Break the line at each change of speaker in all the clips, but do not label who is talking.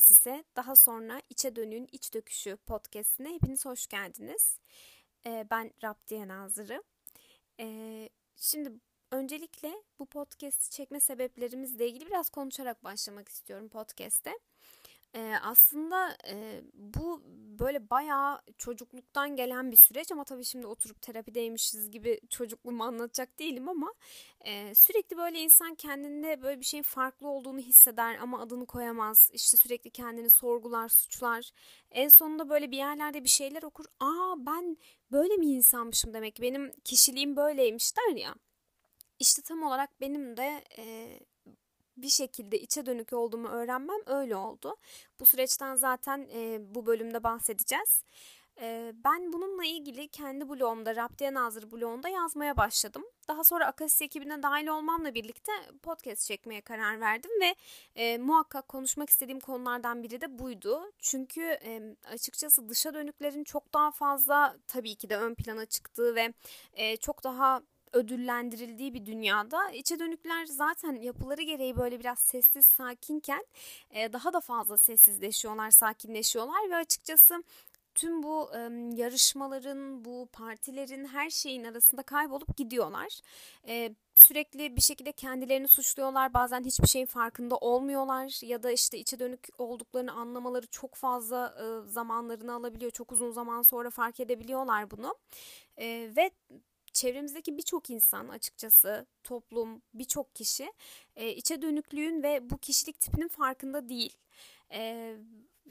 Akasis'e daha sonra İçe Dönün İç Döküşü podcastine hepiniz hoş geldiniz. Ee, ben Rabdiye Nazırı. Ee, şimdi öncelikle bu podcast'i çekme sebeplerimizle ilgili biraz konuşarak başlamak istiyorum podcast'te. Ee, aslında e, bu böyle bayağı çocukluktan gelen bir süreç ama tabii şimdi oturup terapideymişiz gibi çocukluğumu anlatacak değilim ama e, sürekli böyle insan kendinde böyle bir şeyin farklı olduğunu hisseder ama adını koyamaz. İşte sürekli kendini sorgular, suçlar. En sonunda böyle bir yerlerde bir şeyler okur. Aa ben böyle mi insanmışım demek benim kişiliğim böyleymiş der ya. İşte tam olarak benim de e, bir şekilde içe dönük olduğumu öğrenmem öyle oldu. Bu süreçten zaten e, bu bölümde bahsedeceğiz. E, ben bununla ilgili kendi blogumda, Rabdiye Nazır blogunda yazmaya başladım. Daha sonra Akasya ekibine dahil olmamla birlikte podcast çekmeye karar verdim ve e, muhakkak konuşmak istediğim konulardan biri de buydu. Çünkü e, açıkçası dışa dönüklerin çok daha fazla tabii ki de ön plana çıktığı ve e, çok daha ödüllendirildiği bir dünyada içe dönükler zaten yapıları gereği böyle biraz sessiz sakinken daha da fazla sessizleşiyorlar, sakinleşiyorlar ve açıkçası tüm bu yarışmaların, bu partilerin her şeyin arasında kaybolup gidiyorlar. Sürekli bir şekilde kendilerini suçluyorlar. Bazen hiçbir şeyin farkında olmuyorlar ya da işte içe dönük olduklarını anlamaları çok fazla zamanlarını alabiliyor. Çok uzun zaman sonra fark edebiliyorlar bunu. Ve çevremizdeki birçok insan açıkçası toplum birçok kişi e, içe dönüklüğün ve bu kişilik tipinin farkında değil. E,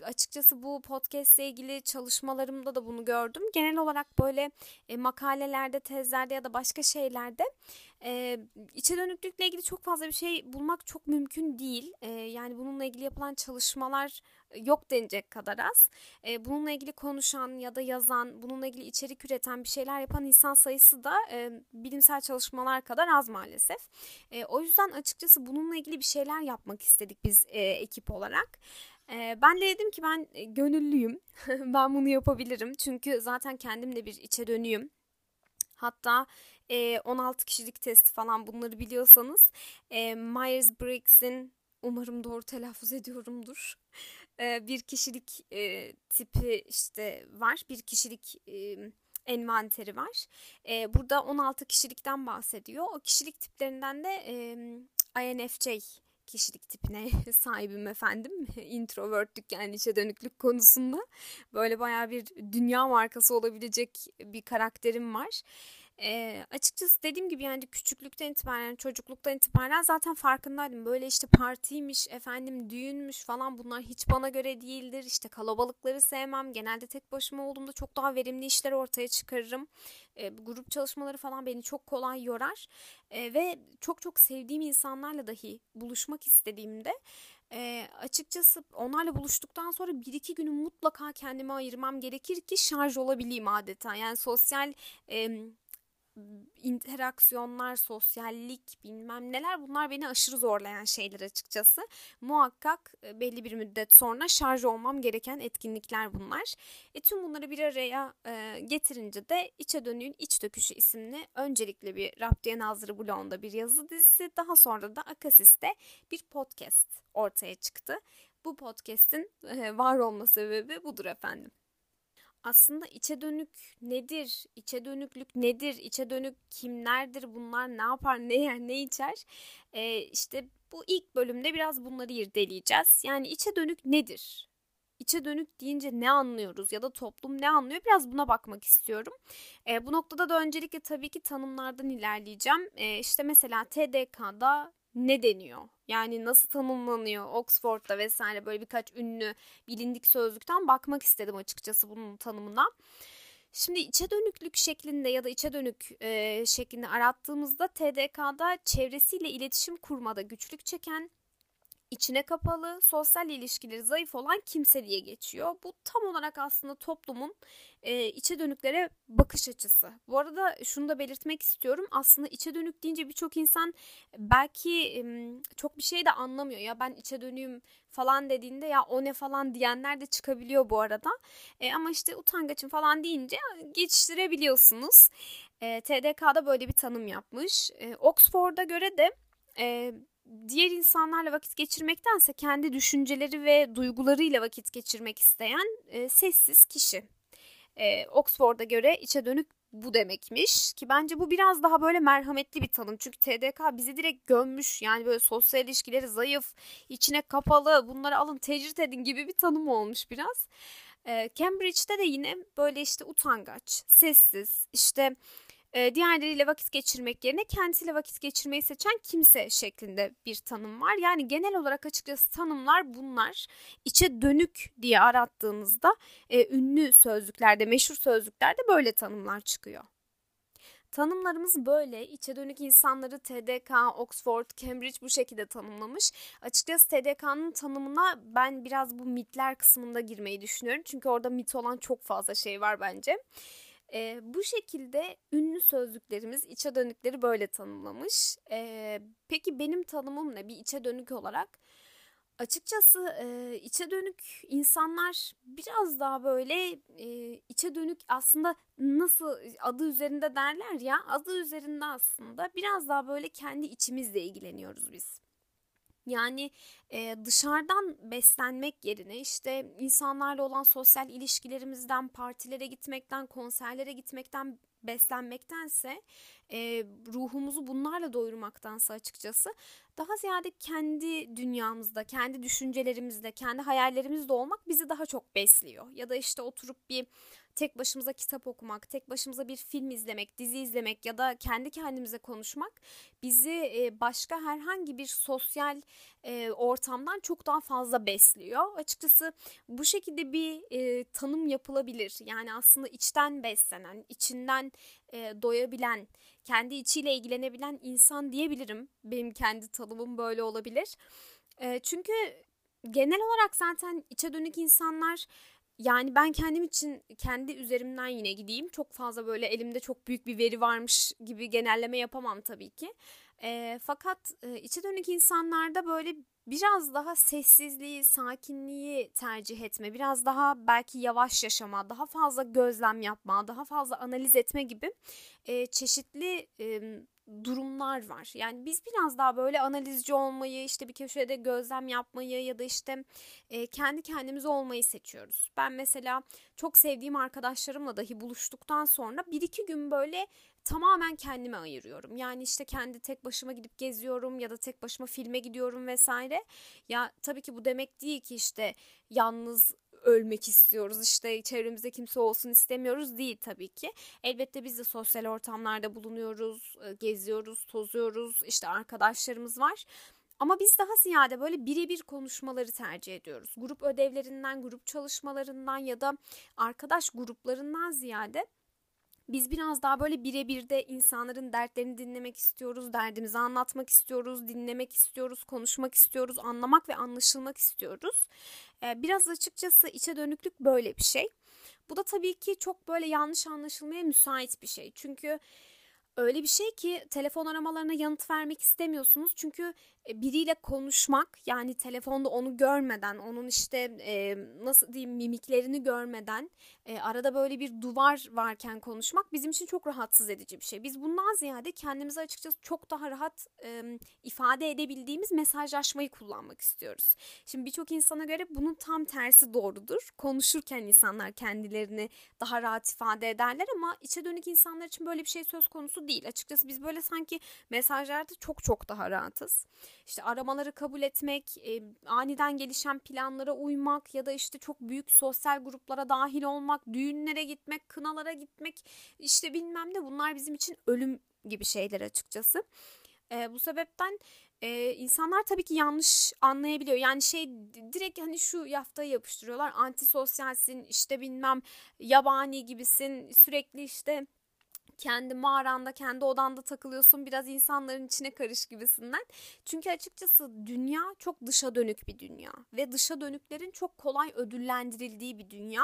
açıkçası bu podcast ile ilgili çalışmalarımda da bunu gördüm. Genel olarak böyle e, makalelerde, tezlerde ya da başka şeylerde e, içe dönüklükle ilgili çok fazla bir şey bulmak çok mümkün değil. E, yani bununla ilgili yapılan çalışmalar yok denecek kadar az. E, bununla ilgili konuşan ya da yazan, bununla ilgili içerik üreten bir şeyler yapan insan sayısı da e, bilimsel çalışmalar kadar az maalesef. E, o yüzden açıkçası bununla ilgili bir şeyler yapmak istedik biz e, ekip olarak. Ben de dedim ki ben gönüllüyüm. ben bunu yapabilirim. Çünkü zaten kendim de bir içe dönüyüm. Hatta 16 kişilik testi falan bunları biliyorsanız Myers-Briggs'in umarım doğru telaffuz ediyorumdur. Bir kişilik tipi işte var. Bir kişilik envanteri var. Burada 16 kişilikten bahsediyor. O kişilik tiplerinden de INFJ kişilik tipine sahibim efendim. Introvertlük yani içe dönüklük konusunda. Böyle baya bir dünya markası olabilecek bir karakterim var. E, açıkçası dediğim gibi yani küçüklükten itibaren, çocukluktan itibaren zaten farkındaydım. Böyle işte partiymiş, efendim düğünmüş falan bunlar hiç bana göre değildir. İşte kalabalıkları sevmem. Genelde tek başıma olduğumda çok daha verimli işler ortaya çıkarırım. E, grup çalışmaları falan beni çok kolay yorar. E, ve çok çok sevdiğim insanlarla dahi buluşmak istediğimde e, açıkçası onlarla buluştuktan sonra bir iki günü mutlaka kendime ayırmam gerekir ki şarj olabileyim adeta. Yani sosyal e, interaksiyonlar, sosyallik bilmem neler bunlar beni aşırı zorlayan şeyler açıkçası. Muhakkak e, belli bir müddet sonra şarj olmam gereken etkinlikler bunlar. E, tüm bunları bir araya e, getirince de İçe Dönüğün İç Döküşü isimli öncelikle bir Rabdiye Nazırı blogunda bir yazı dizisi daha sonra da Akasis'te bir podcast ortaya çıktı. Bu podcast'in e, var olma sebebi budur efendim aslında içe dönük nedir? İçe dönüklük nedir? İçe dönük kimlerdir? Bunlar ne yapar? Ne yer? Ne içer? Ee, işte bu ilk bölümde biraz bunları irdeleyeceğiz. Yani içe dönük nedir? İçe dönük deyince ne anlıyoruz ya da toplum ne anlıyor biraz buna bakmak istiyorum. E, bu noktada da öncelikle tabii ki tanımlardan ilerleyeceğim. E, işte mesela TDK'da ne deniyor? Yani nasıl tanımlanıyor Oxford'da vesaire böyle birkaç ünlü bilindik sözlükten bakmak istedim açıkçası bunun tanımına. Şimdi içe dönüklük şeklinde ya da içe dönük e, şeklinde arattığımızda TDK'da çevresiyle iletişim kurmada güçlük çeken, içine kapalı, sosyal ilişkileri zayıf olan kimse diye geçiyor. Bu tam olarak aslında toplumun e, içe dönüklere bakış açısı. Bu arada şunu da belirtmek istiyorum. Aslında içe dönük deyince birçok insan belki e, çok bir şey de anlamıyor. Ya ben içe dönüyüm falan dediğinde ya o ne falan diyenler de çıkabiliyor bu arada. E, ama işte utangaçım falan deyince geçiştirebiliyorsunuz. E, TDK'da böyle bir tanım yapmış. E, Oxford'a göre de e, diğer insanlarla vakit geçirmektense kendi düşünceleri ve duygularıyla vakit geçirmek isteyen e, sessiz kişi. E, Oxford'a göre içe dönük bu demekmiş ki bence bu biraz daha böyle merhametli bir tanım. Çünkü TDK bizi direkt gömmüş yani böyle sosyal ilişkileri zayıf, içine kapalı bunları alın tecrit edin gibi bir tanım olmuş biraz. E, Cambridge'de de yine böyle işte utangaç, sessiz, işte e, diğerleriyle vakit geçirmek yerine kendisiyle vakit geçirmeyi seçen kimse şeklinde bir tanım var. Yani genel olarak açıkçası tanımlar bunlar. İçe dönük diye arattığımızda e, ünlü sözlüklerde, meşhur sözlüklerde böyle tanımlar çıkıyor. Tanımlarımız böyle. İçe dönük insanları TDK, Oxford, Cambridge bu şekilde tanımlamış. Açıkçası TDK'nın tanımına ben biraz bu mitler kısmında girmeyi düşünüyorum. Çünkü orada mit olan çok fazla şey var bence. E, bu şekilde ünlü sözlüklerimiz içe dönükleri böyle tanımlamış. E, peki benim tanımım ne bir içe dönük olarak? Açıkçası e, içe dönük insanlar biraz daha böyle e, içe dönük aslında nasıl adı üzerinde derler ya adı üzerinde aslında biraz daha böyle kendi içimizle ilgileniyoruz biz. Yani e, dışarıdan beslenmek yerine işte insanlarla olan sosyal ilişkilerimizden, partilere gitmekten, konserlere gitmekten beslenmektense e, ruhumuzu bunlarla doyurmaktansa açıkçası daha ziyade kendi dünyamızda, kendi düşüncelerimizde, kendi hayallerimizde olmak bizi daha çok besliyor. Ya da işte oturup bir tek başımıza kitap okumak, tek başımıza bir film izlemek, dizi izlemek ya da kendi kendimize konuşmak bizi e, başka herhangi bir sosyal e, ortamdan çok daha fazla besliyor. Açıkçası bu şekilde bir e, tanım yapılabilir. Yani aslında içten beslenen, içinden doyabilen, kendi içiyle ilgilenebilen insan diyebilirim. Benim kendi tanımım böyle olabilir. Çünkü genel olarak zaten içe dönük insanlar yani ben kendim için kendi üzerimden yine gideyim. Çok fazla böyle elimde çok büyük bir veri varmış gibi genelleme yapamam tabii ki. E, fakat e, içe dönük insanlarda böyle biraz daha sessizliği, sakinliği tercih etme, biraz daha belki yavaş yaşama, daha fazla gözlem yapma, daha fazla analiz etme gibi e, çeşitli e, durumlar var. Yani biz biraz daha böyle analizci olmayı, işte bir köşede gözlem yapmayı ya da işte e, kendi kendimiz olmayı seçiyoruz. Ben mesela çok sevdiğim arkadaşlarımla dahi buluştuktan sonra bir iki gün böyle tamamen kendime ayırıyorum. Yani işte kendi tek başıma gidip geziyorum ya da tek başıma filme gidiyorum vesaire. Ya tabii ki bu demek değil ki işte yalnız ölmek istiyoruz işte çevremizde kimse olsun istemiyoruz değil tabii ki. Elbette biz de sosyal ortamlarda bulunuyoruz, e, geziyoruz, tozuyoruz işte arkadaşlarımız var. Ama biz daha ziyade böyle birebir konuşmaları tercih ediyoruz. Grup ödevlerinden, grup çalışmalarından ya da arkadaş gruplarından ziyade biz biraz daha böyle birebir de insanların dertlerini dinlemek istiyoruz, derdimizi anlatmak istiyoruz, dinlemek istiyoruz, konuşmak istiyoruz, anlamak ve anlaşılmak istiyoruz. Ee, biraz açıkçası içe dönüklük böyle bir şey. Bu da tabii ki çok böyle yanlış anlaşılmaya müsait bir şey. Çünkü öyle bir şey ki telefon aramalarına yanıt vermek istemiyorsunuz. Çünkü biriyle konuşmak yani telefonda onu görmeden, onun işte e, nasıl diyeyim mimiklerini görmeden e, arada böyle bir duvar varken konuşmak bizim için çok rahatsız edici bir şey. Biz bundan ziyade kendimizi açıkçası çok daha rahat e, ifade edebildiğimiz mesajlaşmayı kullanmak istiyoruz. Şimdi birçok insana göre bunun tam tersi doğrudur. Konuşurken insanlar kendilerini daha rahat ifade ederler ama içe dönük insanlar için böyle bir şey söz konusu değil. Açıkçası biz böyle sanki mesajlarda çok çok daha rahatız işte aramaları kabul etmek, e, aniden gelişen planlara uymak ya da işte çok büyük sosyal gruplara dahil olmak, düğünlere gitmek, kınalara gitmek işte bilmem ne bunlar bizim için ölüm gibi şeyler açıkçası. E, bu sebepten e, insanlar tabii ki yanlış anlayabiliyor. Yani şey direkt hani şu yaftayı yapıştırıyorlar. Antisosyalsin işte bilmem yabani gibisin sürekli işte kendi mağaranda, kendi odanda takılıyorsun. Biraz insanların içine karış gibisinden. Çünkü açıkçası dünya çok dışa dönük bir dünya. Ve dışa dönüklerin çok kolay ödüllendirildiği bir dünya.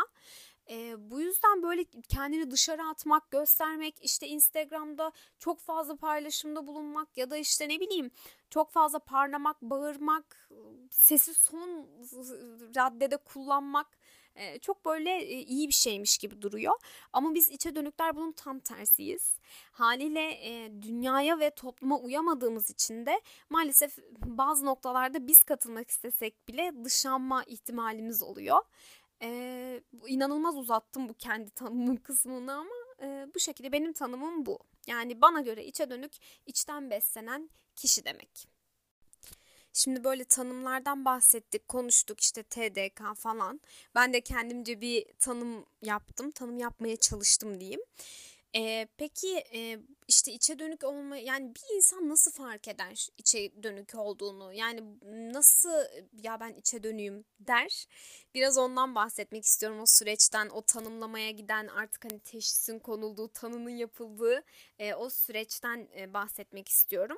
E, bu yüzden böyle kendini dışarı atmak, göstermek, işte Instagram'da çok fazla paylaşımda bulunmak ya da işte ne bileyim çok fazla parlamak, bağırmak, sesi son raddede kullanmak e, çok böyle e, iyi bir şeymiş gibi duruyor. Ama biz içe dönükler bunun tam tersiyiz. Haliyle e, dünyaya ve topluma uyamadığımız için de maalesef bazı noktalarda biz katılmak istesek bile dışlanma ihtimalimiz oluyor. Ee, inanılmaz uzattım bu kendi tanımım kısmını ama e, bu şekilde benim tanımım bu. Yani bana göre içe dönük, içten beslenen kişi demek. Şimdi böyle tanımlardan bahsettik, konuştuk işte TDK falan. Ben de kendimce bir tanım yaptım, tanım yapmaya çalıştım diyeyim. Ee, peki e, işte içe dönük olma yani bir insan nasıl fark eder içe dönük olduğunu yani nasıl ya ben içe dönüyüm der biraz ondan bahsetmek istiyorum o süreçten o tanımlamaya giden artık hani teşhisin konulduğu tanının yapıldığı e, o süreçten e, bahsetmek istiyorum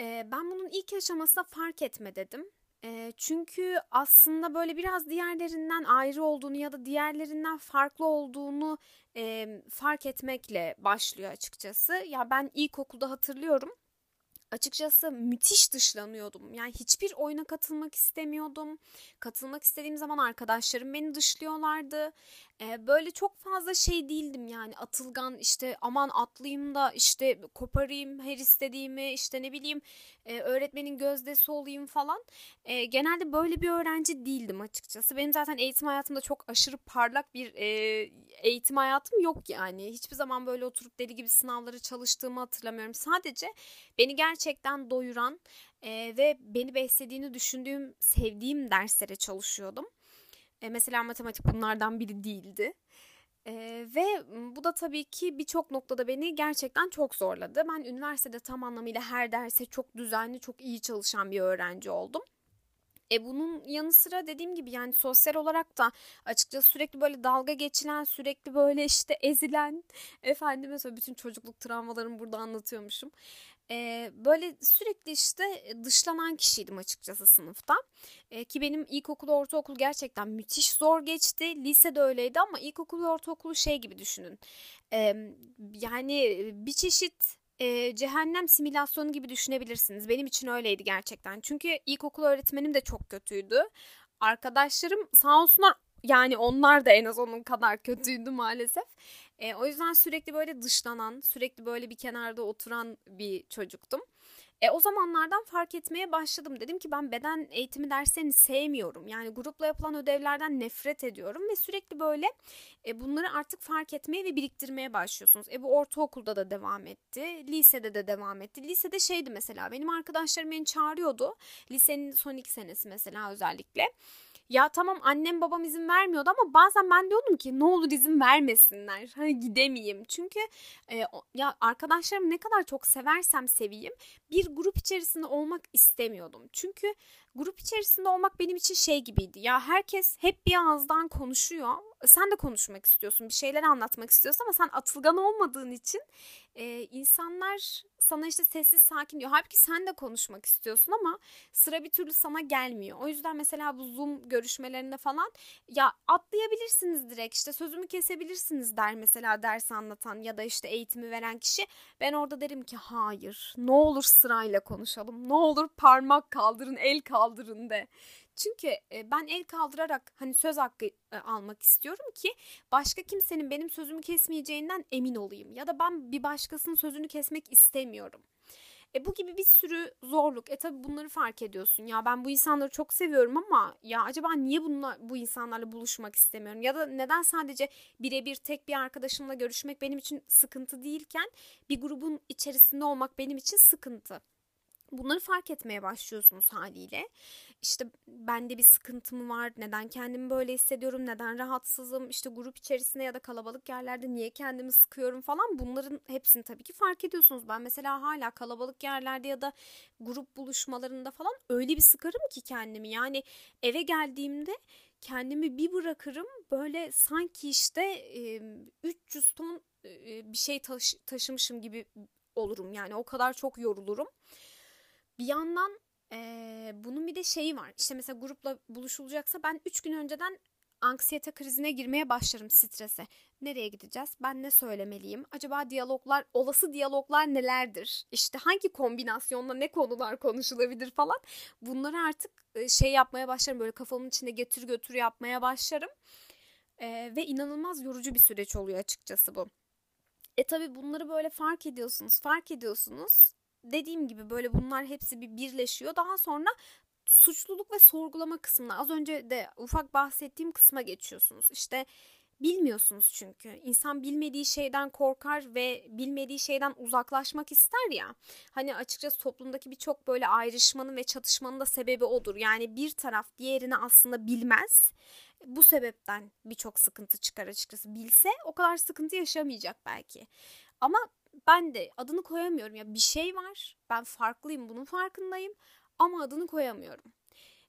e, ben bunun ilk aşamasında fark etme dedim e, çünkü aslında böyle biraz diğerlerinden ayrı olduğunu ya da diğerlerinden farklı olduğunu e, fark etmekle başlıyor açıkçası. Ya ben ilkokulda hatırlıyorum açıkçası müthiş dışlanıyordum. Yani hiçbir oyuna katılmak istemiyordum. Katılmak istediğim zaman arkadaşlarım beni dışlıyorlardı. Böyle çok fazla şey değildim yani atılgan işte aman atlayayım da işte koparayım her istediğimi işte ne bileyim öğretmenin gözdesi olayım falan. Genelde böyle bir öğrenci değildim açıkçası. Benim zaten eğitim hayatımda çok aşırı parlak bir eğitim hayatım yok yani. Hiçbir zaman böyle oturup deli gibi sınavları çalıştığımı hatırlamıyorum. Sadece beni gerçekten doyuran ve beni beslediğini düşündüğüm, sevdiğim derslere çalışıyordum. E, mesela matematik bunlardan biri değildi. E, ve bu da tabii ki birçok noktada beni gerçekten çok zorladı. Ben üniversitede tam anlamıyla her derse çok düzenli, çok iyi çalışan bir öğrenci oldum. E bunun yanı sıra dediğim gibi yani sosyal olarak da açıkçası sürekli böyle dalga geçilen, sürekli böyle işte ezilen, efendim mesela bütün çocukluk travmalarımı burada anlatıyormuşum. E, böyle sürekli işte dışlanan kişiydim açıkçası sınıfta. E, ki benim ilkokul, ortaokul gerçekten müthiş zor geçti. Lise de öyleydi ama ilkokul ve ortaokulu şey gibi düşünün. E, yani bir çeşit e, cehennem simülasyonu gibi düşünebilirsiniz. Benim için öyleydi gerçekten. Çünkü ilkokul öğretmenim de çok kötüydü. Arkadaşlarım sağ olsunlar yani onlar da en az onun kadar kötüydü maalesef. E, o yüzden sürekli böyle dışlanan, sürekli böyle bir kenarda oturan bir çocuktum. E, o zamanlardan fark etmeye başladım. Dedim ki ben beden eğitimi derslerini sevmiyorum. Yani grupla yapılan ödevlerden nefret ediyorum ve sürekli böyle e, bunları artık fark etmeye ve biriktirmeye başlıyorsunuz. E bu ortaokulda da devam etti. Lisede de devam etti. Lisede şeydi mesela benim arkadaşlarım beni çağırıyordu. Lisenin son iki senesi mesela özellikle. Ya tamam annem babam izin vermiyordu ama bazen ben diyordum ki ne olur izin vermesinler. Hani gidemeyeyim. Çünkü e, ya arkadaşlarım ne kadar çok seversem seveyim bir grup içerisinde olmak istemiyordum. Çünkü grup içerisinde olmak benim için şey gibiydi. Ya herkes hep bir ağızdan konuşuyor. Sen de konuşmak istiyorsun, bir şeyler anlatmak istiyorsun ama sen atılgan olmadığın için e, insanlar sana işte sessiz sakin diyor. Halbuki sen de konuşmak istiyorsun ama sıra bir türlü sana gelmiyor. O yüzden mesela bu Zoom görüşmelerinde falan ya atlayabilirsiniz direkt işte sözümü kesebilirsiniz der mesela ders anlatan ya da işte eğitimi veren kişi. Ben orada derim ki hayır ne olur sırayla konuşalım. Ne olur parmak kaldırın, el kaldırın de. Çünkü e, ben el kaldırarak hani söz hakkı e, almak istiyorum ki başka kimsenin benim sözümü kesmeyeceğinden emin olayım. Ya da ben bir başkasının sözünü kesmek istemiyorum. E bu gibi bir sürü zorluk. E tabi bunları fark ediyorsun. Ya ben bu insanları çok seviyorum ama ya acaba niye bununla, bu insanlarla buluşmak istemiyorum? Ya da neden sadece birebir tek bir arkadaşımla görüşmek benim için sıkıntı değilken bir grubun içerisinde olmak benim için sıkıntı. Bunları fark etmeye başlıyorsunuz haliyle. İşte bende bir sıkıntı mı var? Neden kendimi böyle hissediyorum? Neden rahatsızım? İşte grup içerisinde ya da kalabalık yerlerde niye kendimi sıkıyorum falan. Bunların hepsini tabii ki fark ediyorsunuz. Ben mesela hala kalabalık yerlerde ya da grup buluşmalarında falan öyle bir sıkarım ki kendimi. Yani eve geldiğimde kendimi bir bırakırım böyle sanki işte 300 ton e, bir şey taşı- taşımışım gibi olurum yani o kadar çok yorulurum. Bir yandan e, bunun bir de şeyi var. İşte mesela grupla buluşulacaksa ben 3 gün önceden anksiyete krizine girmeye başlarım strese. Nereye gideceğiz? Ben ne söylemeliyim? Acaba diyaloglar, olası diyaloglar nelerdir? İşte hangi kombinasyonla ne konular konuşulabilir falan. Bunları artık şey yapmaya başlarım. Böyle kafamın içinde getir götür yapmaya başlarım. Ee, ve inanılmaz yorucu bir süreç oluyor açıkçası bu. E tabi bunları böyle fark ediyorsunuz, fark ediyorsunuz. Dediğim gibi böyle bunlar hepsi bir birleşiyor. Daha sonra suçluluk ve sorgulama kısmına az önce de ufak bahsettiğim kısma geçiyorsunuz. İşte bilmiyorsunuz çünkü. İnsan bilmediği şeyden korkar ve bilmediği şeyden uzaklaşmak ister ya. Hani açıkçası toplumdaki birçok böyle ayrışmanın ve çatışmanın da sebebi odur. Yani bir taraf diğerini aslında bilmez. Bu sebepten birçok sıkıntı çıkar açıkçası. Bilse o kadar sıkıntı yaşamayacak belki. Ama ben de adını koyamıyorum ya bir şey var. Ben farklıyım bunun farkındayım ama adını koyamıyorum.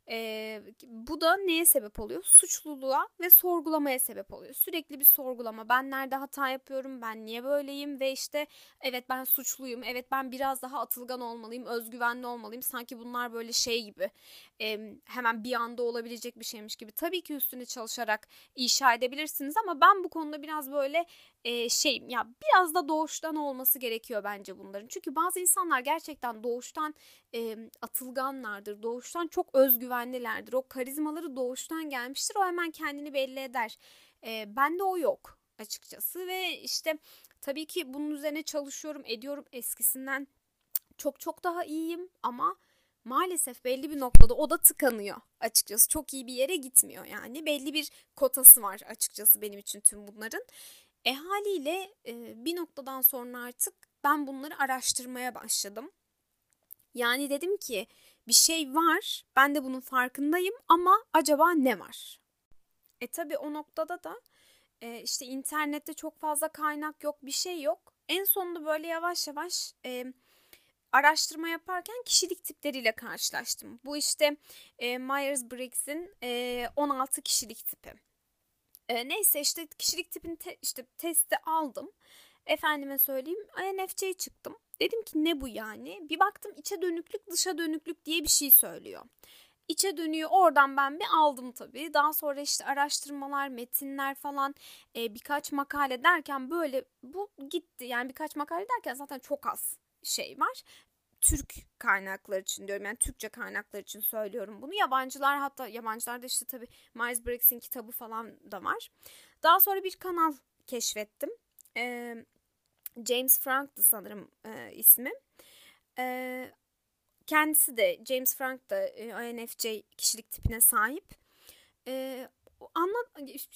Ee, bu da neye sebep oluyor? Suçluluğa ve sorgulamaya sebep oluyor. Sürekli bir sorgulama. Ben nerede hata yapıyorum? Ben niye böyleyim? Ve işte evet ben suçluyum. Evet ben biraz daha atılgan olmalıyım. Özgüvenli olmalıyım. Sanki bunlar böyle şey gibi. E, hemen bir anda olabilecek bir şeymiş gibi. Tabii ki üstüne çalışarak inşa edebilirsiniz ama ben bu konuda biraz böyle e, şeyim ya biraz da doğuştan olması gerekiyor bence bunların. Çünkü bazı insanlar gerçekten doğuştan e, atılganlardır. Doğuştan çok özgüvenlilerdir. O karizmaları doğuştan gelmiştir. O hemen kendini belli eder. E, bende o yok açıkçası ve işte tabii ki bunun üzerine çalışıyorum, ediyorum eskisinden çok çok daha iyiyim ama maalesef belli bir noktada o da tıkanıyor açıkçası. Çok iyi bir yere gitmiyor yani. Belli bir kotası var açıkçası benim için tüm bunların. E haliyle e, bir noktadan sonra artık ben bunları araştırmaya başladım. Yani dedim ki bir şey var ben de bunun farkındayım ama acaba ne var? E tabi o noktada da e, işte internette çok fazla kaynak yok bir şey yok. En sonunda böyle yavaş yavaş e, araştırma yaparken kişilik tipleriyle karşılaştım. Bu işte e, Myers-Briggs'in e, 16 kişilik tipi. E, neyse işte kişilik tipini te, işte testi aldım. Efendime söyleyeyim INFJ çıktım. Dedim ki ne bu yani? Bir baktım içe dönüklük dışa dönüklük diye bir şey söylüyor. İçe dönüyor oradan ben bir aldım tabii. Daha sonra işte araştırmalar, metinler falan e, birkaç makale derken böyle bu gitti. Yani birkaç makale derken zaten çok az şey var. Türk kaynaklar için diyorum. Yani Türkçe kaynaklar için söylüyorum bunu. Yabancılar hatta yabancılarda işte tabii Miles Briggs'in kitabı falan da var. Daha sonra bir kanal keşfettim. Ee, James Frank'tı sanırım e, ismi. E, kendisi de James Frank da e, INFJ kişilik tipine sahip. E, anlat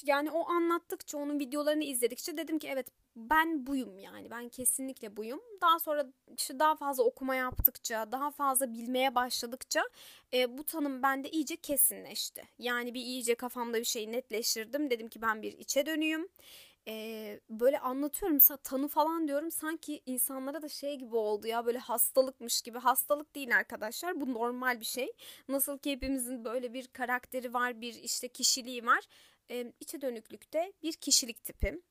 yani o anlattıkça onun videolarını izledikçe dedim ki evet ben buyum yani ben kesinlikle buyum. Daha sonra işte daha fazla okuma yaptıkça, daha fazla bilmeye başladıkça e, bu tanım bende iyice kesinleşti. Yani bir iyice kafamda bir şeyi netleştirdim. Dedim ki ben bir içe dönüyüm. E, böyle anlatıyorum tanı falan diyorum sanki insanlara da şey gibi oldu ya böyle hastalıkmış gibi. Hastalık değil arkadaşlar bu normal bir şey. Nasıl ki hepimizin böyle bir karakteri var, bir işte kişiliği var. E, içe dönüklükte bir kişilik tipi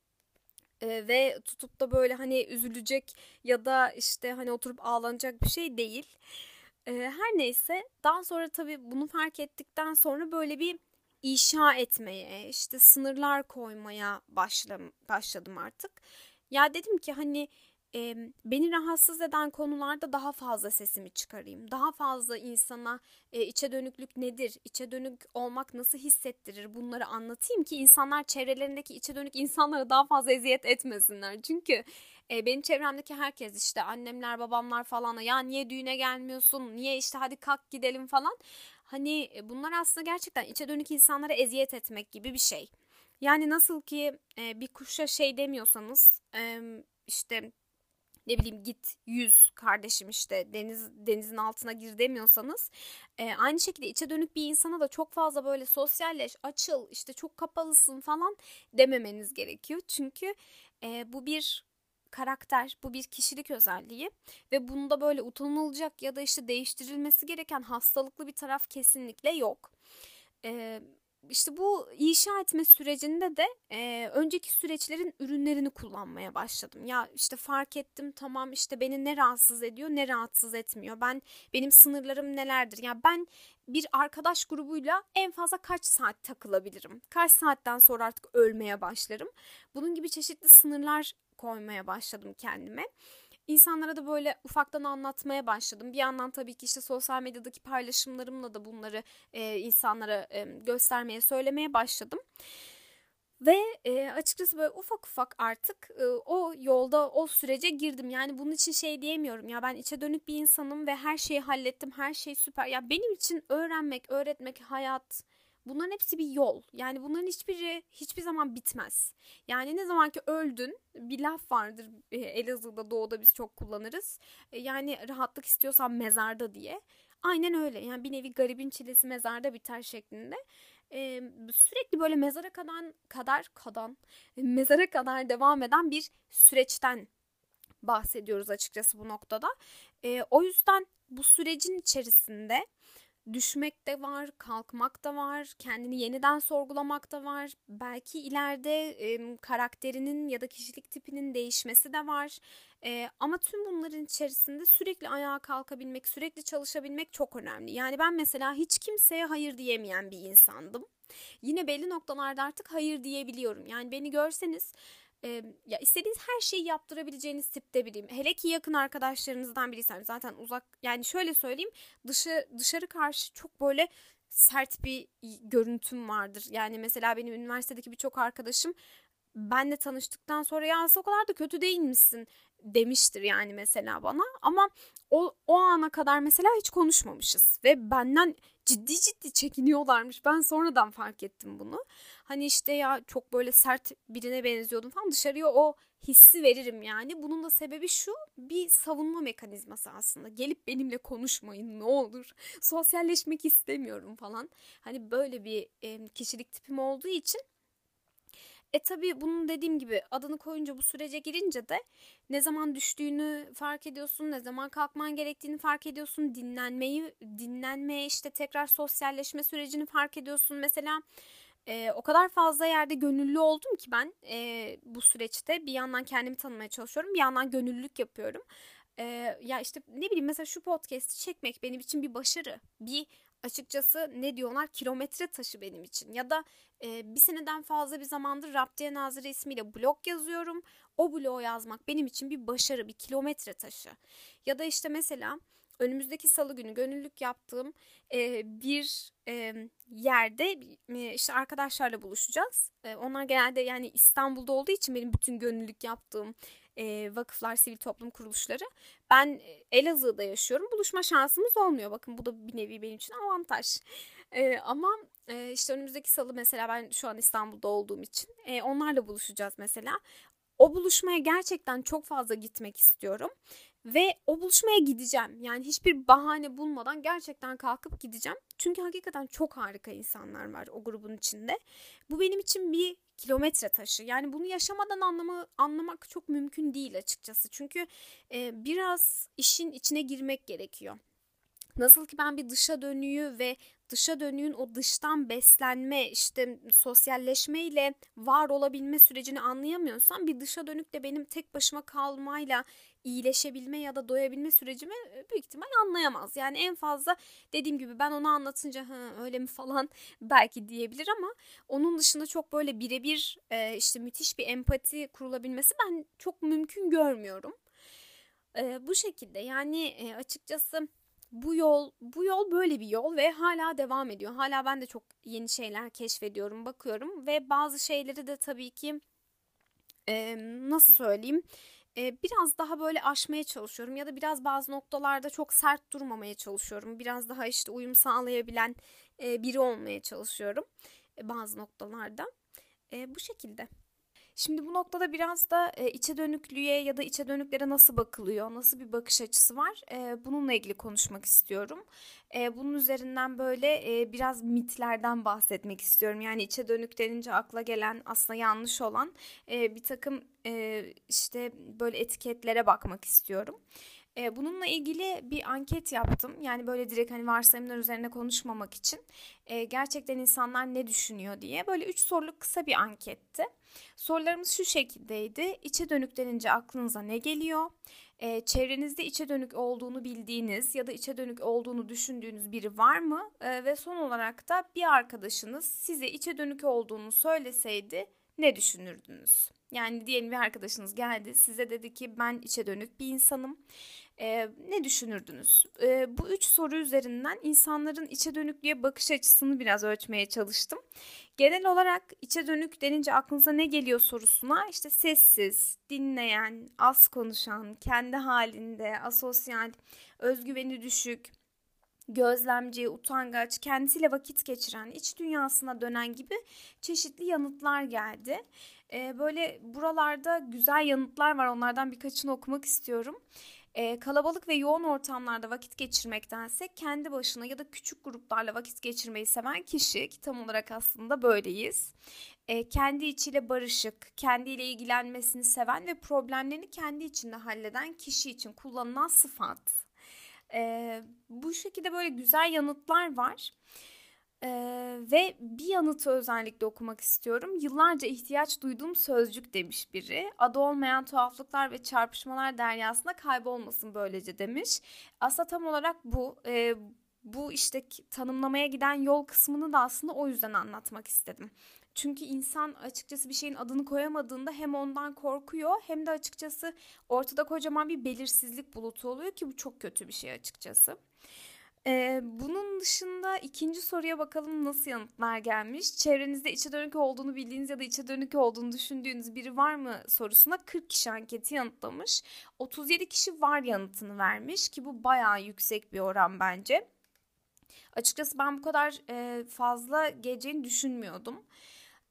e, ve tutup da böyle hani üzülecek ya da işte hani oturup ağlanacak bir şey değil. E, her neyse daha sonra tabii bunu fark ettikten sonra böyle bir inşa etmeye işte sınırlar koymaya başladım, başladım artık. Ya dedim ki hani e, beni rahatsız eden konularda daha fazla sesimi çıkarayım. Daha fazla insana e, içe dönüklük nedir, içe dönük olmak nasıl hissettirir bunları anlatayım ki insanlar çevrelerindeki içe dönük insanlara daha fazla eziyet etmesinler. Çünkü e, benim çevremdeki herkes işte annemler, babamlar falan ya niye düğüne gelmiyorsun, niye işte hadi kalk gidelim falan. Hani bunlar aslında gerçekten içe dönük insanlara eziyet etmek gibi bir şey. Yani nasıl ki e, bir kuşa şey demiyorsanız e, işte ne bileyim git yüz kardeşim işte deniz denizin altına gir demiyorsanız e, aynı şekilde içe dönük bir insana da çok fazla böyle sosyalleş açıl işte çok kapalısın falan dememeniz gerekiyor çünkü e, bu bir karakter, bu bir kişilik özelliği ve bunda böyle utanılacak ya da işte değiştirilmesi gereken hastalıklı bir taraf kesinlikle yok. Ee, işte bu inşa etme sürecinde de e, önceki süreçlerin ürünlerini kullanmaya başladım. Ya işte fark ettim tamam işte beni ne rahatsız ediyor ne rahatsız etmiyor. Ben benim sınırlarım nelerdir? Ya ben bir arkadaş grubuyla en fazla kaç saat takılabilirim? Kaç saatten sonra artık ölmeye başlarım? Bunun gibi çeşitli sınırlar koymaya başladım kendime insanlara da böyle ufaktan anlatmaya başladım. Bir yandan tabii ki işte sosyal medyadaki paylaşımlarımla da bunları e, insanlara e, göstermeye, söylemeye başladım. Ve e, açıkçası böyle ufak ufak artık e, o yolda o sürece girdim. Yani bunun için şey diyemiyorum ya ben içe dönük bir insanım ve her şeyi hallettim. Her şey süper. Ya benim için öğrenmek, öğretmek, hayat, Bunların hepsi bir yol. Yani bunların hiçbiri hiçbir zaman bitmez. Yani ne zaman ki öldün bir laf vardır e, Elazığ'da doğuda biz çok kullanırız. E, yani rahatlık istiyorsan mezarda diye. Aynen öyle. Yani bir nevi garibin çilesi mezarda biter şeklinde. Ee, sürekli böyle mezara kadar kadar kadan mezara kadar devam eden bir süreçten bahsediyoruz açıkçası bu noktada. Ee, o yüzden bu sürecin içerisinde düşmek de var, kalkmak da var, kendini yeniden sorgulamak da var. Belki ileride e, karakterinin ya da kişilik tipinin değişmesi de var. E, ama tüm bunların içerisinde sürekli ayağa kalkabilmek, sürekli çalışabilmek çok önemli. Yani ben mesela hiç kimseye hayır diyemeyen bir insandım. Yine belli noktalarda artık hayır diyebiliyorum. Yani beni görseniz e, ya istediğiniz her şeyi yaptırabileceğiniz tipte biriyim. Hele ki yakın arkadaşlarınızdan biriysem zaten uzak yani şöyle söyleyeyim dışı dışarı karşı çok böyle sert bir görüntüm vardır. Yani mesela benim üniversitedeki birçok arkadaşım benle tanıştıktan sonra ya o kadar da kötü değil misin demiştir yani mesela bana ama o, o ana kadar mesela hiç konuşmamışız ve benden ciddi ciddi çekiniyorlarmış. Ben sonradan fark ettim bunu. Hani işte ya çok böyle sert birine benziyordum falan dışarıya o hissi veririm yani. Bunun da sebebi şu bir savunma mekanizması aslında. Gelip benimle konuşmayın ne olur. Sosyalleşmek istemiyorum falan. Hani böyle bir kişilik tipim olduğu için e tabii bunun dediğim gibi adını koyunca bu sürece girince de ne zaman düştüğünü fark ediyorsun, ne zaman kalkman gerektiğini fark ediyorsun, dinlenmeyi, dinlenmeye işte tekrar sosyalleşme sürecini fark ediyorsun. Mesela e, o kadar fazla yerde gönüllü oldum ki ben e, bu süreçte bir yandan kendimi tanımaya çalışıyorum, bir yandan gönüllülük yapıyorum. E, ya işte ne bileyim mesela şu podcast'i çekmek benim için bir başarı, bir açıkçası ne diyorlar kilometre taşı benim için. Ya da e, bir seneden fazla bir zamandır Raptiye Nazırı ismiyle blog yazıyorum. O blogu yazmak benim için bir başarı, bir kilometre taşı. Ya da işte mesela önümüzdeki salı günü gönüllülük yaptığım e, bir e, yerde e, işte arkadaşlarla buluşacağız. E, onlar genelde yani İstanbul'da olduğu için benim bütün gönüllülük yaptığım e, vakıflar, sivil toplum kuruluşları. Ben Elazığ'da yaşıyorum. Buluşma şansımız olmuyor. Bakın bu da bir nevi benim için avantaj. E, ama e, işte önümüzdeki salı mesela ben şu an İstanbul'da olduğum için e, onlarla buluşacağız mesela. O buluşmaya gerçekten çok fazla gitmek istiyorum. Ve o buluşmaya gideceğim. Yani hiçbir bahane bulmadan gerçekten kalkıp gideceğim. Çünkü hakikaten çok harika insanlar var o grubun içinde. Bu benim için bir kilometre taşı. Yani bunu yaşamadan anlamı, anlamak çok mümkün değil açıkçası. Çünkü e, biraz işin içine girmek gerekiyor. Nasıl ki ben bir dışa dönüyü ve dışa dönüğün o dıştan beslenme işte sosyalleşmeyle var olabilme sürecini anlayamıyorsam bir dışa dönük de benim tek başıma kalmayla iyileşebilme ya da doyabilme sürecimi e, büyük ihtimal anlayamaz. Yani en fazla dediğim gibi ben onu anlatınca ha öyle mi falan belki diyebilir ama onun dışında çok böyle birebir e, işte müthiş bir empati kurulabilmesi ben çok mümkün görmüyorum. E, bu şekilde yani e, açıkçası bu yol bu yol böyle bir yol ve hala devam ediyor. Hala ben de çok yeni şeyler keşfediyorum, bakıyorum ve bazı şeyleri de tabii ki e, nasıl söyleyeyim biraz daha böyle aşmaya çalışıyorum ya da biraz bazı noktalarda çok sert durmamaya çalışıyorum. Biraz daha işte uyum sağlayabilen biri olmaya çalışıyorum bazı noktalarda. Bu şekilde. Şimdi bu noktada biraz da e, içe dönüklüğe ya da içe dönüklere nasıl bakılıyor, nasıl bir bakış açısı var e, bununla ilgili konuşmak istiyorum. E, bunun üzerinden böyle e, biraz mitlerden bahsetmek istiyorum. Yani içe dönük denince akla gelen aslında yanlış olan e, bir takım e, işte böyle etiketlere bakmak istiyorum. E, bununla ilgili bir anket yaptım. Yani böyle direkt hani varsayımlar üzerine konuşmamak için e, gerçekten insanlar ne düşünüyor diye. Böyle üç soruluk kısa bir anketti. Sorularımız şu şekildeydi. İçe dönük denince aklınıza ne geliyor? E, çevrenizde içe dönük olduğunu bildiğiniz ya da içe dönük olduğunu düşündüğünüz biri var mı? Ve son olarak da bir arkadaşınız size içe dönük olduğunu söyleseydi ne düşünürdünüz? Yani diyelim bir arkadaşınız geldi size dedi ki ben içe dönük bir insanım. Ee, ne düşünürdünüz? Ee, bu üç soru üzerinden insanların içe dönüklüğe bakış açısını biraz ölçmeye çalıştım. Genel olarak içe dönük denince aklınıza ne geliyor sorusuna işte sessiz, dinleyen, az konuşan, kendi halinde, asosyal, özgüveni düşük, gözlemci, utangaç, kendisiyle vakit geçiren, iç dünyasına dönen gibi çeşitli yanıtlar geldi. Ee, böyle buralarda güzel yanıtlar var. Onlardan birkaçını okumak istiyorum. Ee, kalabalık ve yoğun ortamlarda vakit geçirmektense kendi başına ya da küçük gruplarla vakit geçirmeyi seven kişi ki tam olarak aslında böyleyiz. Ee, kendi içiyle barışık, kendiyle ilgilenmesini seven ve problemlerini kendi içinde halleden kişi için kullanılan sıfat. Ee, bu şekilde böyle güzel yanıtlar var. Ee, ve bir yanıtı özellikle okumak istiyorum. Yıllarca ihtiyaç duyduğum sözcük demiş biri. Adı olmayan tuhaflıklar ve çarpışmalar deryasında kaybolmasın böylece demiş. Aslında tam olarak bu. E, bu işte tanımlamaya giden yol kısmını da aslında o yüzden anlatmak istedim. Çünkü insan açıkçası bir şeyin adını koyamadığında hem ondan korkuyor hem de açıkçası ortada kocaman bir belirsizlik bulutu oluyor ki bu çok kötü bir şey açıkçası. Ee, bunun dışında ikinci soruya bakalım nasıl yanıtlar gelmiş. Çevrenizde içe dönük olduğunu bildiğiniz ya da içe dönük olduğunu düşündüğünüz biri var mı sorusuna 40 kişi anketi yanıtlamış. 37 kişi var yanıtını vermiş ki bu bayağı yüksek bir oran bence. Açıkçası ben bu kadar e, fazla geleceğini düşünmüyordum.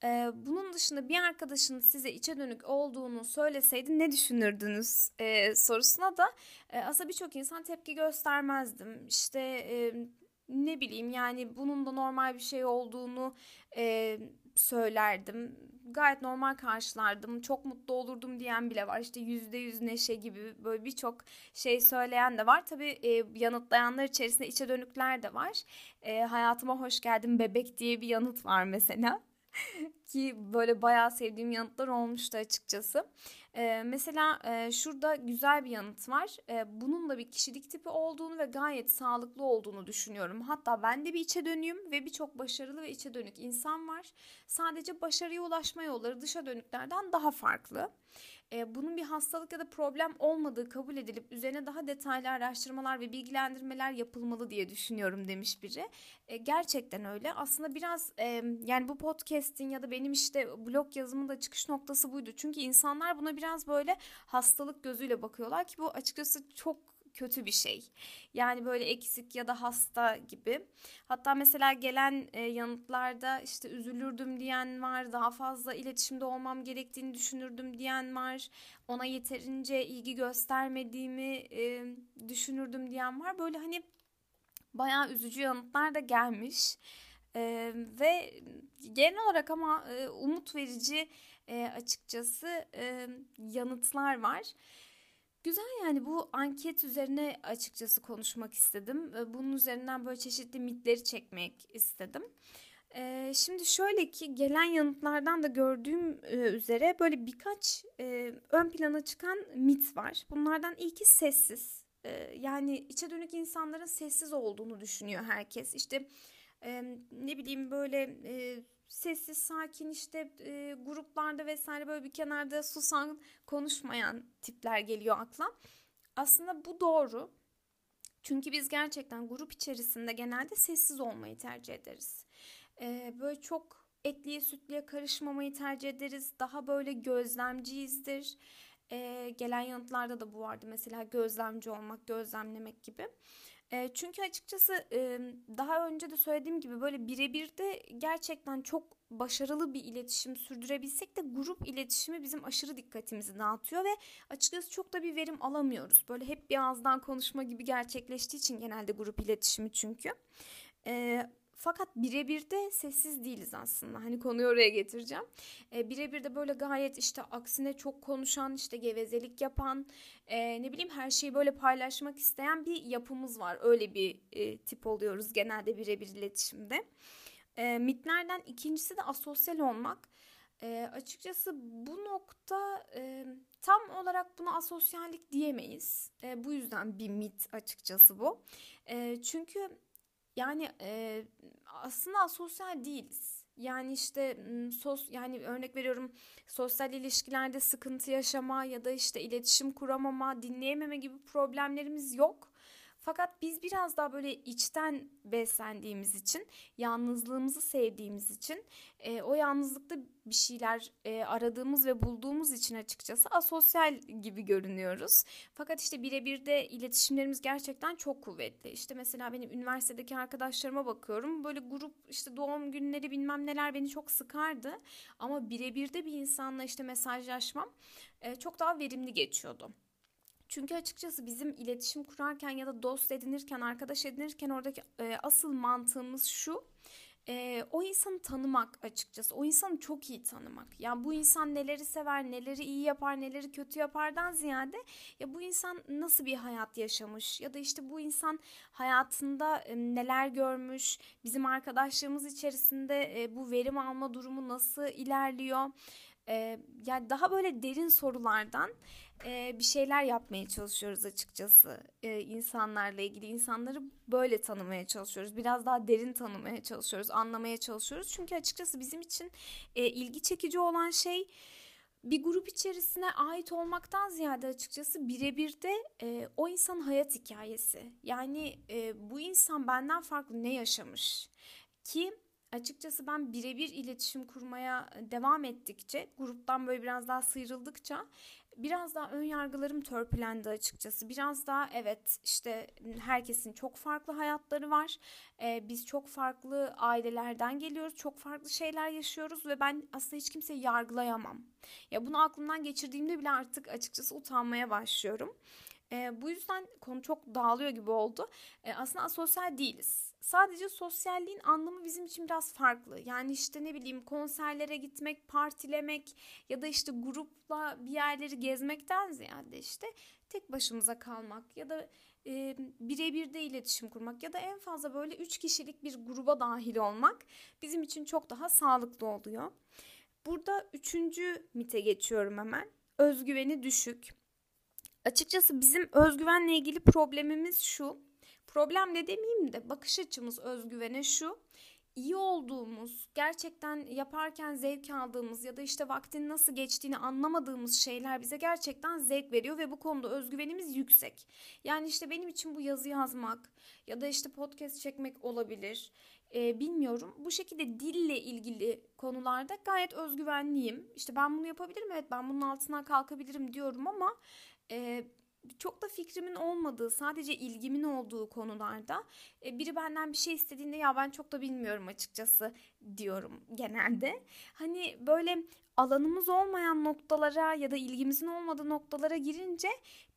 Ee, bunun dışında bir arkadaşın size içe dönük olduğunu söyleseydi ne düşünürdünüz ee, sorusuna da e, aslında birçok insan tepki göstermezdim. İşte e, ne bileyim yani bunun da normal bir şey olduğunu e, söylerdim. Gayet normal karşılardım. Çok mutlu olurdum diyen bile var. İşte yüzde yüz neşe gibi böyle birçok şey söyleyen de var. Tabii e, yanıtlayanlar içerisinde içe dönükler de var. E, hayatıma hoş geldin bebek diye bir yanıt var mesela. Ki böyle bayağı sevdiğim yanıtlar olmuştu açıkçası. Ee, mesela e, şurada güzel bir yanıt var. Ee, bunun da bir kişilik tipi olduğunu ve gayet sağlıklı olduğunu düşünüyorum. Hatta ben de bir içe dönüyüm ve birçok başarılı ve içe dönük insan var. Sadece başarıya ulaşma yolları dışa dönüklerden daha farklı e, bunun bir hastalık ya da problem olmadığı kabul edilip üzerine daha detaylı araştırmalar ve bilgilendirmeler yapılmalı diye düşünüyorum demiş biri. E, gerçekten öyle. Aslında biraz e, yani bu podcast'in ya da benim işte blog yazımın da çıkış noktası buydu. Çünkü insanlar buna biraz böyle hastalık gözüyle bakıyorlar ki bu açıkçası çok kötü bir şey. Yani böyle eksik ya da hasta gibi. Hatta mesela gelen e, yanıtlarda işte üzülürdüm diyen var, daha fazla iletişimde olmam gerektiğini düşünürdüm diyen var. Ona yeterince ilgi göstermediğimi e, düşünürdüm diyen var. Böyle hani bayağı üzücü yanıtlar da gelmiş. E, ve genel olarak ama e, umut verici e, açıkçası e, yanıtlar var. Güzel yani bu anket üzerine açıkçası konuşmak istedim. Bunun üzerinden böyle çeşitli mitleri çekmek istedim. Şimdi şöyle ki gelen yanıtlardan da gördüğüm üzere böyle birkaç ön plana çıkan mit var. Bunlardan ilki sessiz. Yani içe dönük insanların sessiz olduğunu düşünüyor herkes. İşte ne bileyim böyle sessiz sakin işte e, gruplarda vesaire böyle bir kenarda susan konuşmayan tipler geliyor akla. Aslında bu doğru. Çünkü biz gerçekten grup içerisinde genelde sessiz olmayı tercih ederiz. E, böyle çok etliye sütlüye karışmamayı tercih ederiz. Daha böyle gözlemciyizdir. E, gelen yanıtlarda da bu vardı. Mesela gözlemci olmak, gözlemlemek gibi. E, çünkü açıkçası e, daha önce de söylediğim gibi böyle birebir de gerçekten çok başarılı bir iletişim sürdürebilsek de grup iletişimi bizim aşırı dikkatimizi dağıtıyor ve açıkçası çok da bir verim alamıyoruz. Böyle hep bir ağızdan konuşma gibi gerçekleştiği için genelde grup iletişimi çünkü. E, fakat birebir de sessiz değiliz aslında. Hani konuyu oraya getireceğim. E, birebir de böyle gayet işte aksine çok konuşan, işte gevezelik yapan, e, ne bileyim her şeyi böyle paylaşmak isteyen bir yapımız var. Öyle bir e, tip oluyoruz genelde birebir iletişimde. E, mitlerden ikincisi de asosyal olmak. E, açıkçası bu nokta e, tam olarak buna asosyallik diyemeyiz. E, bu yüzden bir mit açıkçası bu. E, çünkü yani e, aslında asosyal değiliz. Yani işte sos yani örnek veriyorum sosyal ilişkilerde sıkıntı yaşama ya da işte iletişim kuramama, dinleyememe gibi problemlerimiz yok. Fakat biz biraz daha böyle içten beslendiğimiz için, yalnızlığımızı sevdiğimiz için, e, o yalnızlıkta bir şeyler e, aradığımız ve bulduğumuz için açıkçası asosyal gibi görünüyoruz. Fakat işte birebir de iletişimlerimiz gerçekten çok kuvvetli. İşte mesela benim üniversitedeki arkadaşlarıma bakıyorum. Böyle grup işte doğum günleri bilmem neler beni çok sıkardı. Ama birebir de bir insanla işte mesajlaşmam e, çok daha verimli geçiyordu. Çünkü açıkçası bizim iletişim kurarken ya da dost edinirken, arkadaş edinirken oradaki e, asıl mantığımız şu. E, o insanı tanımak açıkçası. O insanı çok iyi tanımak. Yani bu insan neleri sever, neleri iyi yapar, neleri kötü yapardan ziyade ya bu insan nasıl bir hayat yaşamış ya da işte bu insan hayatında e, neler görmüş, bizim arkadaşlığımız içerisinde e, bu verim alma durumu nasıl ilerliyor. E, yani daha böyle derin sorulardan e, bir şeyler yapmaya çalışıyoruz açıkçası. E, insanlarla ilgili insanları böyle tanımaya çalışıyoruz. Biraz daha derin tanımaya çalışıyoruz, anlamaya çalışıyoruz. Çünkü açıkçası bizim için e, ilgi çekici olan şey bir grup içerisine ait olmaktan ziyade açıkçası birebir de e, o insanın hayat hikayesi. Yani e, bu insan benden farklı ne yaşamış ki açıkçası ben birebir iletişim kurmaya devam ettikçe gruptan böyle biraz daha sıyrıldıkça biraz daha ön yargılarım törpülendi açıkçası. Biraz daha evet işte herkesin çok farklı hayatları var. Ee, biz çok farklı ailelerden geliyoruz. Çok farklı şeyler yaşıyoruz ve ben aslında hiç kimseyi yargılayamam. Ya bunu aklımdan geçirdiğimde bile artık açıkçası utanmaya başlıyorum. E, bu yüzden konu çok dağılıyor gibi oldu. E, aslında asosyal değiliz. Sadece sosyalliğin anlamı bizim için biraz farklı. Yani işte ne bileyim konserlere gitmek, partilemek ya da işte grupla bir yerleri gezmekten ziyade işte tek başımıza kalmak ya da e, birebir de iletişim kurmak ya da en fazla böyle üç kişilik bir gruba dahil olmak bizim için çok daha sağlıklı oluyor. Burada üçüncü mite geçiyorum hemen. Özgüveni düşük. Açıkçası bizim özgüvenle ilgili problemimiz şu. Problem de demeyeyim de bakış açımız özgüvene şu. İyi olduğumuz, gerçekten yaparken zevk aldığımız ya da işte vaktin nasıl geçtiğini anlamadığımız şeyler bize gerçekten zevk veriyor ve bu konuda özgüvenimiz yüksek. Yani işte benim için bu yazı yazmak ya da işte podcast çekmek olabilir. Ee, bilmiyorum. Bu şekilde dille ilgili konularda gayet özgüvenliyim. İşte ben bunu yapabilirim, evet ben bunun altından kalkabilirim diyorum ama e, çok da fikrimin olmadığı, sadece ilgimin olduğu konularda e, biri benden bir şey istediğinde ya ben çok da bilmiyorum açıkçası diyorum genelde. Hani böyle alanımız olmayan noktalara ya da ilgimizin olmadığı noktalara girince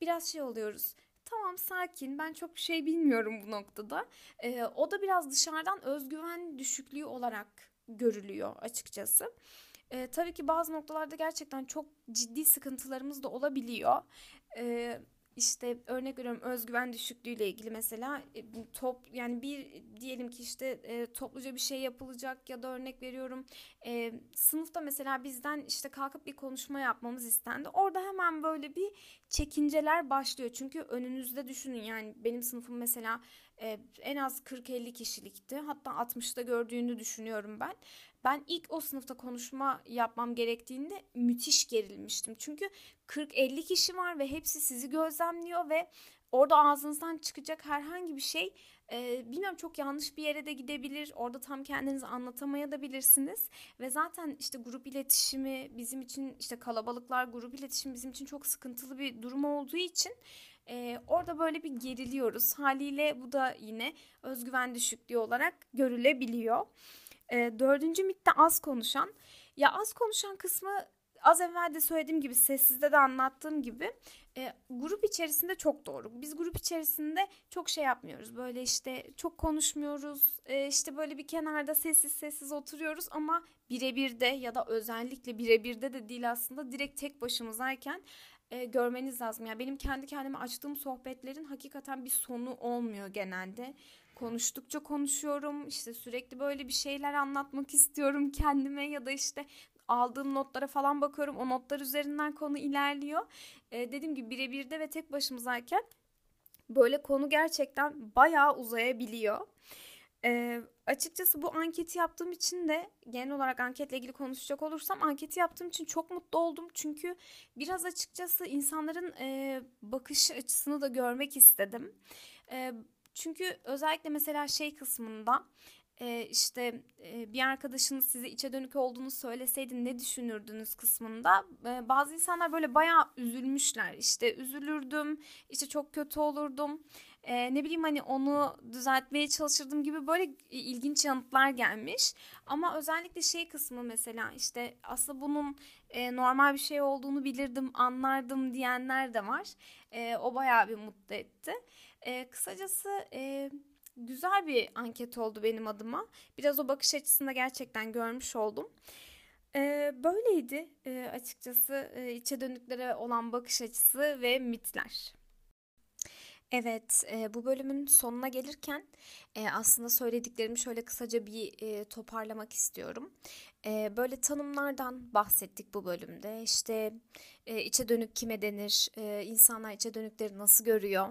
biraz şey oluyoruz. Tamam sakin ben çok bir şey bilmiyorum bu noktada. E, o da biraz dışarıdan özgüven düşüklüğü olarak görülüyor açıkçası. E, tabii ki bazı noktalarda gerçekten çok ciddi sıkıntılarımız da olabiliyor. E, işte örnek veriyorum özgüven düşüklüğüyle ilgili mesela e, top yani bir diyelim ki işte e, topluca bir şey yapılacak ya da örnek veriyorum e, sınıfta mesela bizden işte kalkıp bir konuşma yapmamız istendi. Orada hemen böyle bir çekinceler başlıyor. Çünkü önünüzde düşünün yani benim sınıfım mesela e, en az 40-50 kişilikti. Hatta 60'da gördüğünü düşünüyorum ben. Ben ilk o sınıfta konuşma yapmam gerektiğinde müthiş gerilmiştim. Çünkü 40-50 kişi var ve hepsi sizi gözlemliyor ve orada ağzınızdan çıkacak herhangi bir şey e, bilmiyorum çok yanlış bir yere de gidebilir. Orada tam kendinizi anlatamaya da bilirsiniz. Ve zaten işte grup iletişimi bizim için işte kalabalıklar grup iletişimi bizim için çok sıkıntılı bir durum olduğu için e, orada böyle bir geriliyoruz. Haliyle bu da yine özgüven düşüklüğü olarak görülebiliyor. E, dördüncü mitte az konuşan. Ya az konuşan kısmı az evvel de söylediğim gibi sessizde de anlattığım gibi e, grup içerisinde çok doğru. Biz grup içerisinde çok şey yapmıyoruz. Böyle işte çok konuşmuyoruz. E, işte böyle bir kenarda sessiz sessiz oturuyoruz ama birebir de ya da özellikle birebirde de değil aslında direkt tek başımızayken e, görmeniz lazım. Yani benim kendi kendime açtığım sohbetlerin hakikaten bir sonu olmuyor genelde. Konuştukça konuşuyorum. İşte sürekli böyle bir şeyler anlatmak istiyorum kendime ya da işte aldığım notlara falan bakıyorum. O notlar üzerinden konu ilerliyor. E, dediğim gibi birebirde ve tek başımızayken böyle konu gerçekten bayağı uzayabiliyor. E, açıkçası bu anketi yaptığım için de genel olarak anketle ilgili konuşacak olursam anketi yaptığım için çok mutlu oldum. Çünkü biraz açıkçası insanların e, bakış açısını da görmek istedim. E, çünkü özellikle mesela şey kısmında e, işte e, bir arkadaşınız size içe dönük olduğunu söyleseydi ne düşünürdünüz kısmında e, bazı insanlar böyle bayağı üzülmüşler. İşte üzülürdüm işte çok kötü olurdum ne bileyim hani onu düzeltmeye çalışırdım gibi böyle ilginç yanıtlar gelmiş. Ama özellikle şey kısmı mesela işte aslında bunun normal bir şey olduğunu bilirdim anlardım diyenler de var. O bayağı bir mutlu etti e, kısacası e, güzel bir anket oldu benim adıma. Biraz o bakış açısında gerçekten görmüş oldum. Ee, böyleydi ee, açıkçası e, içe dönüklere olan bakış açısı ve mitler. Evet, e, bu bölümün sonuna gelirken e, aslında söylediklerimi şöyle kısaca bir e, toparlamak istiyorum. E, böyle tanımlardan bahsettik bu bölümde. İşte e, içe dönük kime denir, e, insanlar içe dönükleri nasıl görüyor.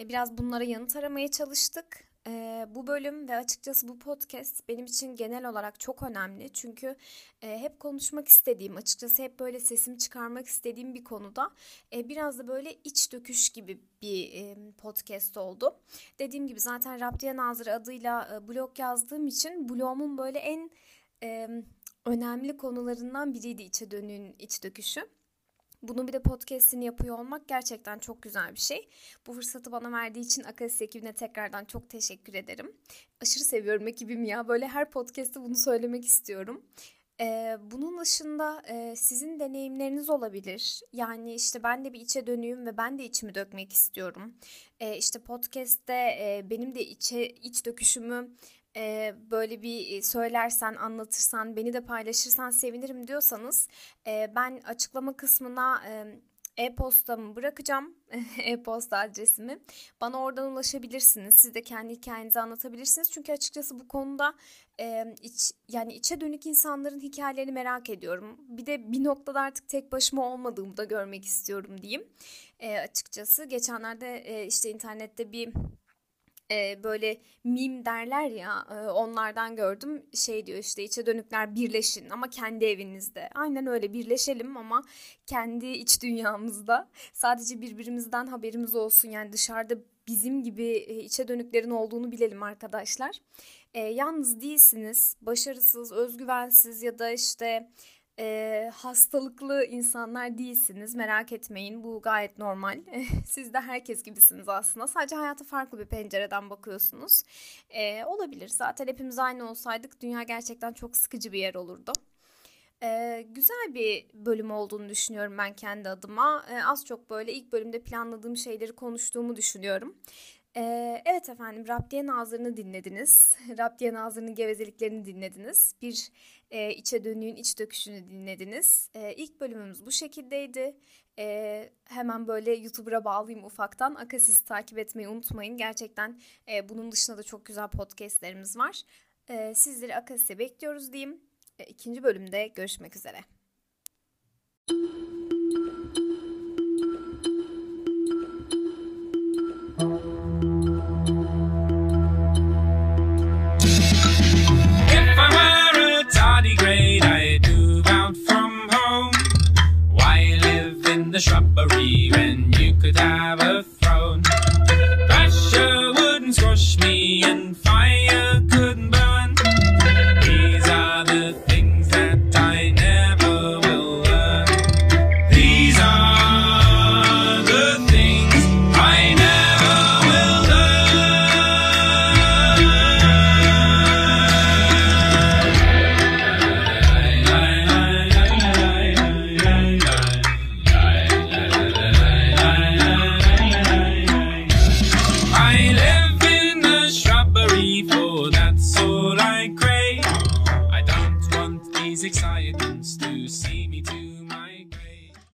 E, biraz bunlara yanıt aramaya çalıştık. E, bu bölüm ve açıkçası bu podcast benim için genel olarak çok önemli. Çünkü e, hep konuşmak istediğim, açıkçası hep böyle sesimi çıkarmak istediğim bir konuda e, biraz da böyle iç döküş gibi bir e, podcast oldu. Dediğim gibi zaten Rabdiye Nazırı adıyla e, blog yazdığım için blogumun böyle en e, önemli konularından biriydi içe dönüğün iç döküşü. Bunun bir de podcast'ini yapıyor olmak gerçekten çok güzel bir şey. Bu fırsatı bana verdiği için Akasya ekibine tekrardan çok teşekkür ederim. Aşırı seviyorum ekibim ya. Böyle her podcast'te bunu söylemek istiyorum. Ee, bunun dışında e, sizin deneyimleriniz olabilir. Yani işte ben de bir içe dönüyüm ve ben de içimi dökmek istiyorum. Ee, işte podcast'te e, benim de içe iç döküşümü e, böyle bir söylersen, anlatırsan, beni de paylaşırsan sevinirim diyorsanız e, ben açıklama kısmına e-postamı bırakacağım. E-posta adresimi. Bana oradan ulaşabilirsiniz. Siz de kendi hikayenizi anlatabilirsiniz. Çünkü açıkçası bu konuda e, iç, yani içe dönük insanların hikayelerini merak ediyorum. Bir de bir noktada artık tek başıma olmadığımı da görmek istiyorum diyeyim. E, açıkçası geçenlerde e, işte internette bir e, böyle mim derler ya e, onlardan gördüm. Şey diyor işte içe dönükler birleşin ama kendi evinizde. Aynen öyle birleşelim ama kendi iç dünyamızda. Sadece birbirimizden haberimiz olsun. Yani dışarıda bizim gibi içe dönüklerin olduğunu bilelim arkadaşlar. E, yalnız değilsiniz. Başarısız özgüvensiz ya da işte e, hastalıklı insanlar değilsiniz. Merak etmeyin bu gayet normal. Siz de herkes gibisiniz aslında. Sadece hayata farklı bir pencereden bakıyorsunuz. E, olabilir. Zaten hepimiz aynı olsaydık dünya gerçekten çok sıkıcı bir yer olurdu. Ee, güzel bir bölüm olduğunu düşünüyorum ben kendi adıma. Ee, az çok böyle ilk bölümde planladığım şeyleri konuştuğumu düşünüyorum. Ee, evet efendim Rabdiye Nazırı'nı dinlediniz. Rabdiye Nazırı'nın gevezeliklerini dinlediniz. Bir e, içe dönüğün iç döküşünü dinlediniz. E, ilk bölümümüz bu şekildeydi. E, hemen böyle YouTuber'a bağlayayım ufaktan. Akasis'i takip etmeyi unutmayın. Gerçekten e, bunun dışında da çok güzel podcastlerimiz var. E, sizleri Akasis'e bekliyoruz diyeyim. E, ikinci bölümde görüşmek üzere. Shrubbery when you could have a